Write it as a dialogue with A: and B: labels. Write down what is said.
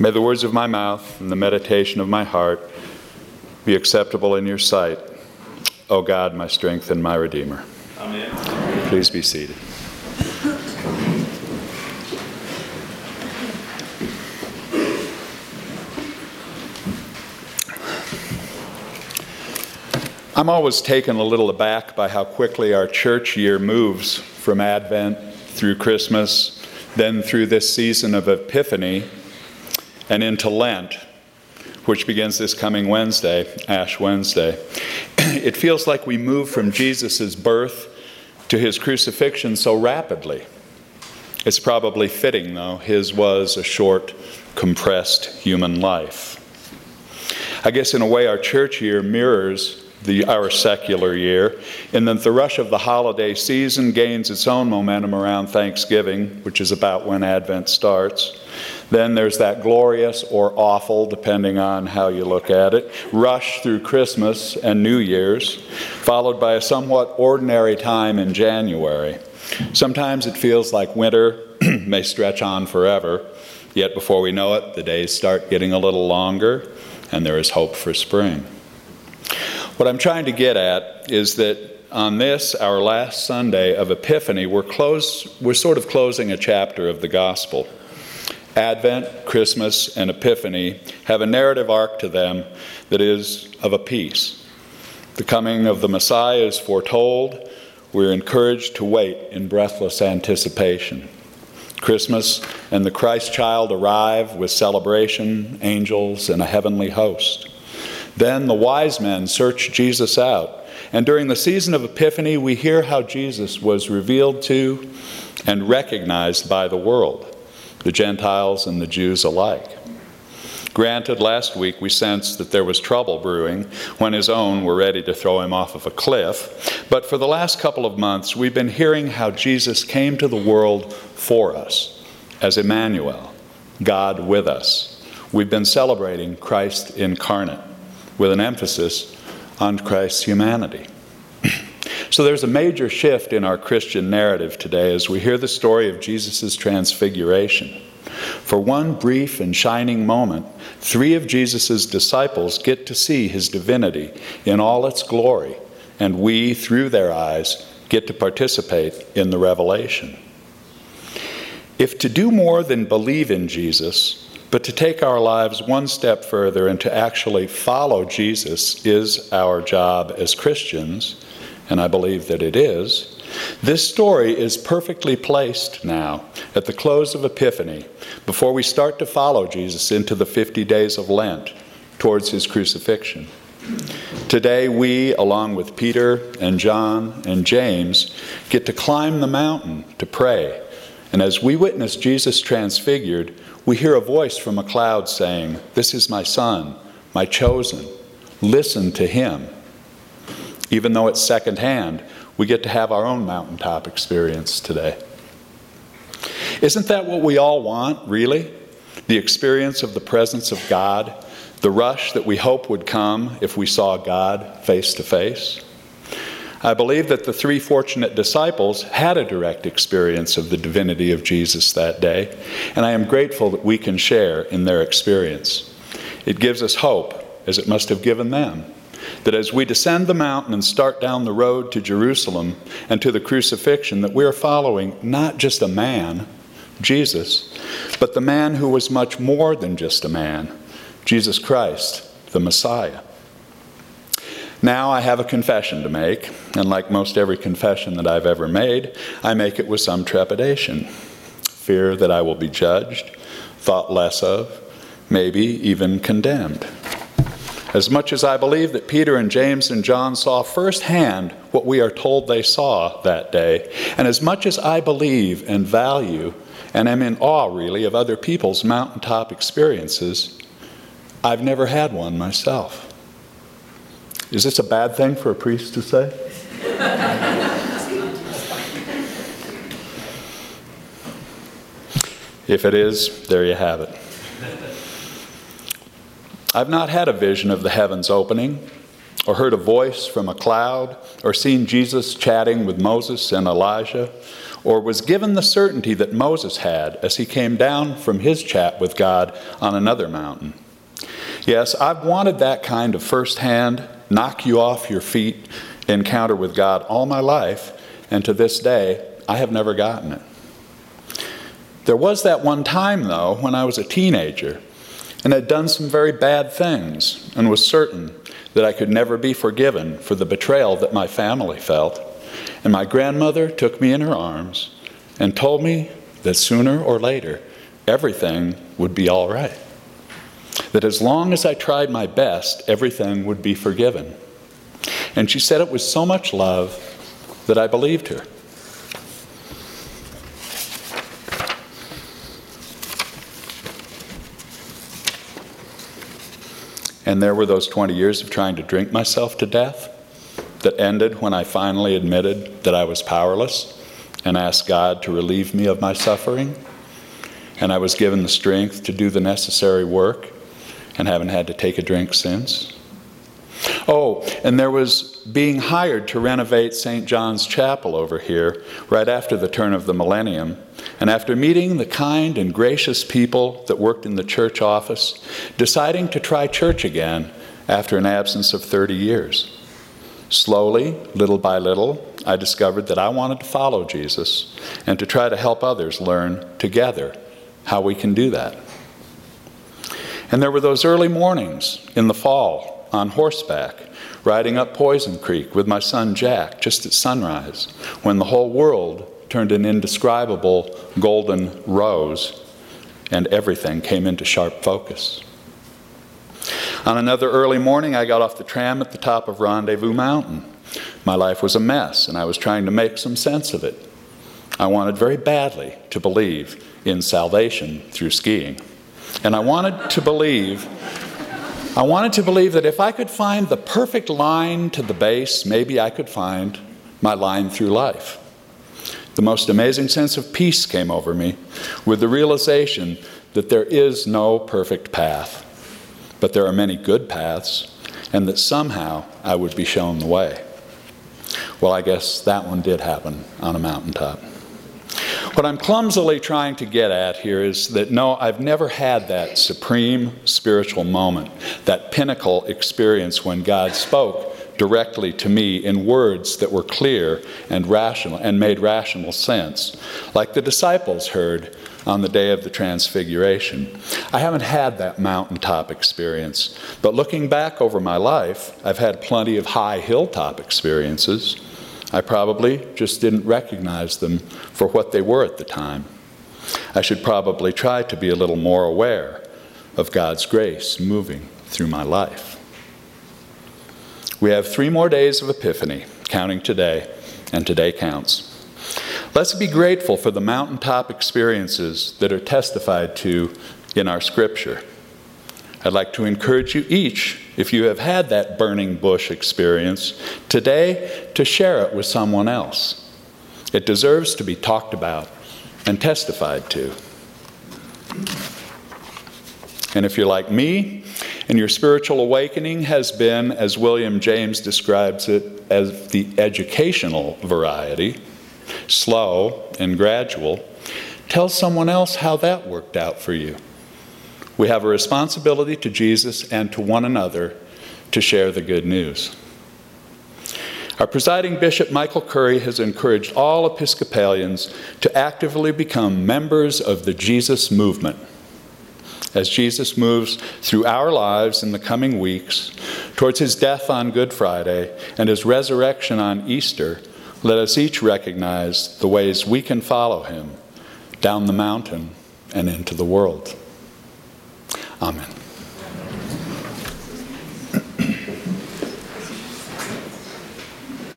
A: May the words of my mouth and the meditation of my heart be acceptable in your sight, O God, my strength and my Redeemer. Amen. Please be seated. I'm always taken a little aback by how quickly our church year moves from Advent through Christmas, then through this season of Epiphany, and into Lent, which begins this coming Wednesday, Ash Wednesday. It feels like we move from Jesus' birth to his crucifixion so rapidly. It's probably fitting, though. His was a short, compressed human life. I guess, in a way, our church year mirrors the, our secular year, and that the rush of the holiday season gains its own momentum around Thanksgiving, which is about when Advent starts. Then there's that glorious or awful, depending on how you look at it, rush through Christmas and New Year's, followed by a somewhat ordinary time in January. Sometimes it feels like winter may stretch on forever, yet before we know it, the days start getting a little longer, and there is hope for spring. What I'm trying to get at is that on this, our last Sunday of Epiphany, we're, close, we're sort of closing a chapter of the Gospel. Advent, Christmas, and Epiphany have a narrative arc to them that is of a piece. The coming of the Messiah is foretold. We're encouraged to wait in breathless anticipation. Christmas and the Christ child arrive with celebration, angels, and a heavenly host. Then the wise men search Jesus out. And during the season of Epiphany, we hear how Jesus was revealed to and recognized by the world, the Gentiles and the Jews alike. Granted, last week we sensed that there was trouble brewing when his own were ready to throw him off of a cliff. But for the last couple of months, we've been hearing how Jesus came to the world for us as Emmanuel, God with us. We've been celebrating Christ incarnate with an emphasis on Christ's humanity. So there's a major shift in our Christian narrative today as we hear the story of Jesus' transfiguration. For one brief and shining moment, three of Jesus' disciples get to see his divinity in all its glory, and we, through their eyes, get to participate in the revelation. If to do more than believe in Jesus but to take our lives one step further and to actually follow Jesus is our job as Christians, and I believe that it is. This story is perfectly placed now at the close of Epiphany, before we start to follow Jesus into the 50 days of Lent towards his crucifixion. Today, we, along with Peter and John and James, get to climb the mountain to pray. And as we witness Jesus transfigured, we hear a voice from a cloud saying, This is my son, my chosen. Listen to him. Even though it's secondhand, we get to have our own mountaintop experience today. Isn't that what we all want, really? The experience of the presence of God, the rush that we hope would come if we saw God face to face? I believe that the three fortunate disciples had a direct experience of the divinity of Jesus that day, and I am grateful that we can share in their experience. It gives us hope, as it must have given them, that as we descend the mountain and start down the road to Jerusalem and to the crucifixion, that we are following not just a man, Jesus, but the man who was much more than just a man, Jesus Christ, the Messiah. Now I have a confession to make, and like most every confession that I've ever made, I make it with some trepidation fear that I will be judged, thought less of, maybe even condemned. As much as I believe that Peter and James and John saw firsthand what we are told they saw that day, and as much as I believe and value and am in awe, really, of other people's mountaintop experiences, I've never had one myself. Is this a bad thing for a priest to say? if it is, there you have it. I've not had a vision of the heavens opening or heard a voice from a cloud, or seen Jesus chatting with Moses and Elijah, or was given the certainty that Moses had as he came down from his chat with God on another mountain. Yes, I've wanted that kind of firsthand, knock you off your feet encounter with God all my life, and to this day, I have never gotten it. There was that one time, though, when I was a teenager and had done some very bad things and was certain that I could never be forgiven for the betrayal that my family felt. And my grandmother took me in her arms and told me that sooner or later everything would be all right. That as long as I tried my best, everything would be forgiven. And she said it with so much love that I believed her. And there were those 20 years of trying to drink myself to death that ended when I finally admitted that I was powerless and asked God to relieve me of my suffering. And I was given the strength to do the necessary work and haven't had to take a drink since. Oh, and there was being hired to renovate St. John's Chapel over here right after the turn of the millennium. And after meeting the kind and gracious people that worked in the church office, deciding to try church again after an absence of 30 years. Slowly, little by little, I discovered that I wanted to follow Jesus and to try to help others learn together how we can do that. And there were those early mornings in the fall on horseback, riding up Poison Creek with my son Jack just at sunrise, when the whole world turned an indescribable golden rose and everything came into sharp focus. On another early morning, I got off the tram at the top of Rendezvous Mountain. My life was a mess, and I was trying to make some sense of it. I wanted very badly to believe in salvation through skiing. And I wanted to believe I wanted to believe that if I could find the perfect line to the base, maybe I could find my line through life. The most amazing sense of peace came over me with the realization that there is no perfect path, but there are many good paths, and that somehow I would be shown the way. Well, I guess that one did happen on a mountaintop. What I'm clumsily trying to get at here is that no, I've never had that supreme spiritual moment, that pinnacle experience when God spoke directly to me in words that were clear and rational and made rational sense, like the disciples heard on the day of the Transfiguration. I haven't had that mountaintop experience, but looking back over my life, I've had plenty of high hilltop experiences. I probably just didn't recognize them for what they were at the time. I should probably try to be a little more aware of God's grace moving through my life. We have three more days of Epiphany, counting today, and today counts. Let's be grateful for the mountaintop experiences that are testified to in our scripture. I'd like to encourage you each, if you have had that burning bush experience, today to share it with someone else. It deserves to be talked about and testified to. And if you're like me, and your spiritual awakening has been, as William James describes it, as the educational variety, slow and gradual, tell someone else how that worked out for you. We have a responsibility to Jesus and to one another to share the good news. Our presiding bishop, Michael Curry, has encouraged all Episcopalians to actively become members of the Jesus movement. As Jesus moves through our lives in the coming weeks towards his death on Good Friday and his resurrection on Easter, let us each recognize the ways we can follow him down the mountain and into the world. Amen.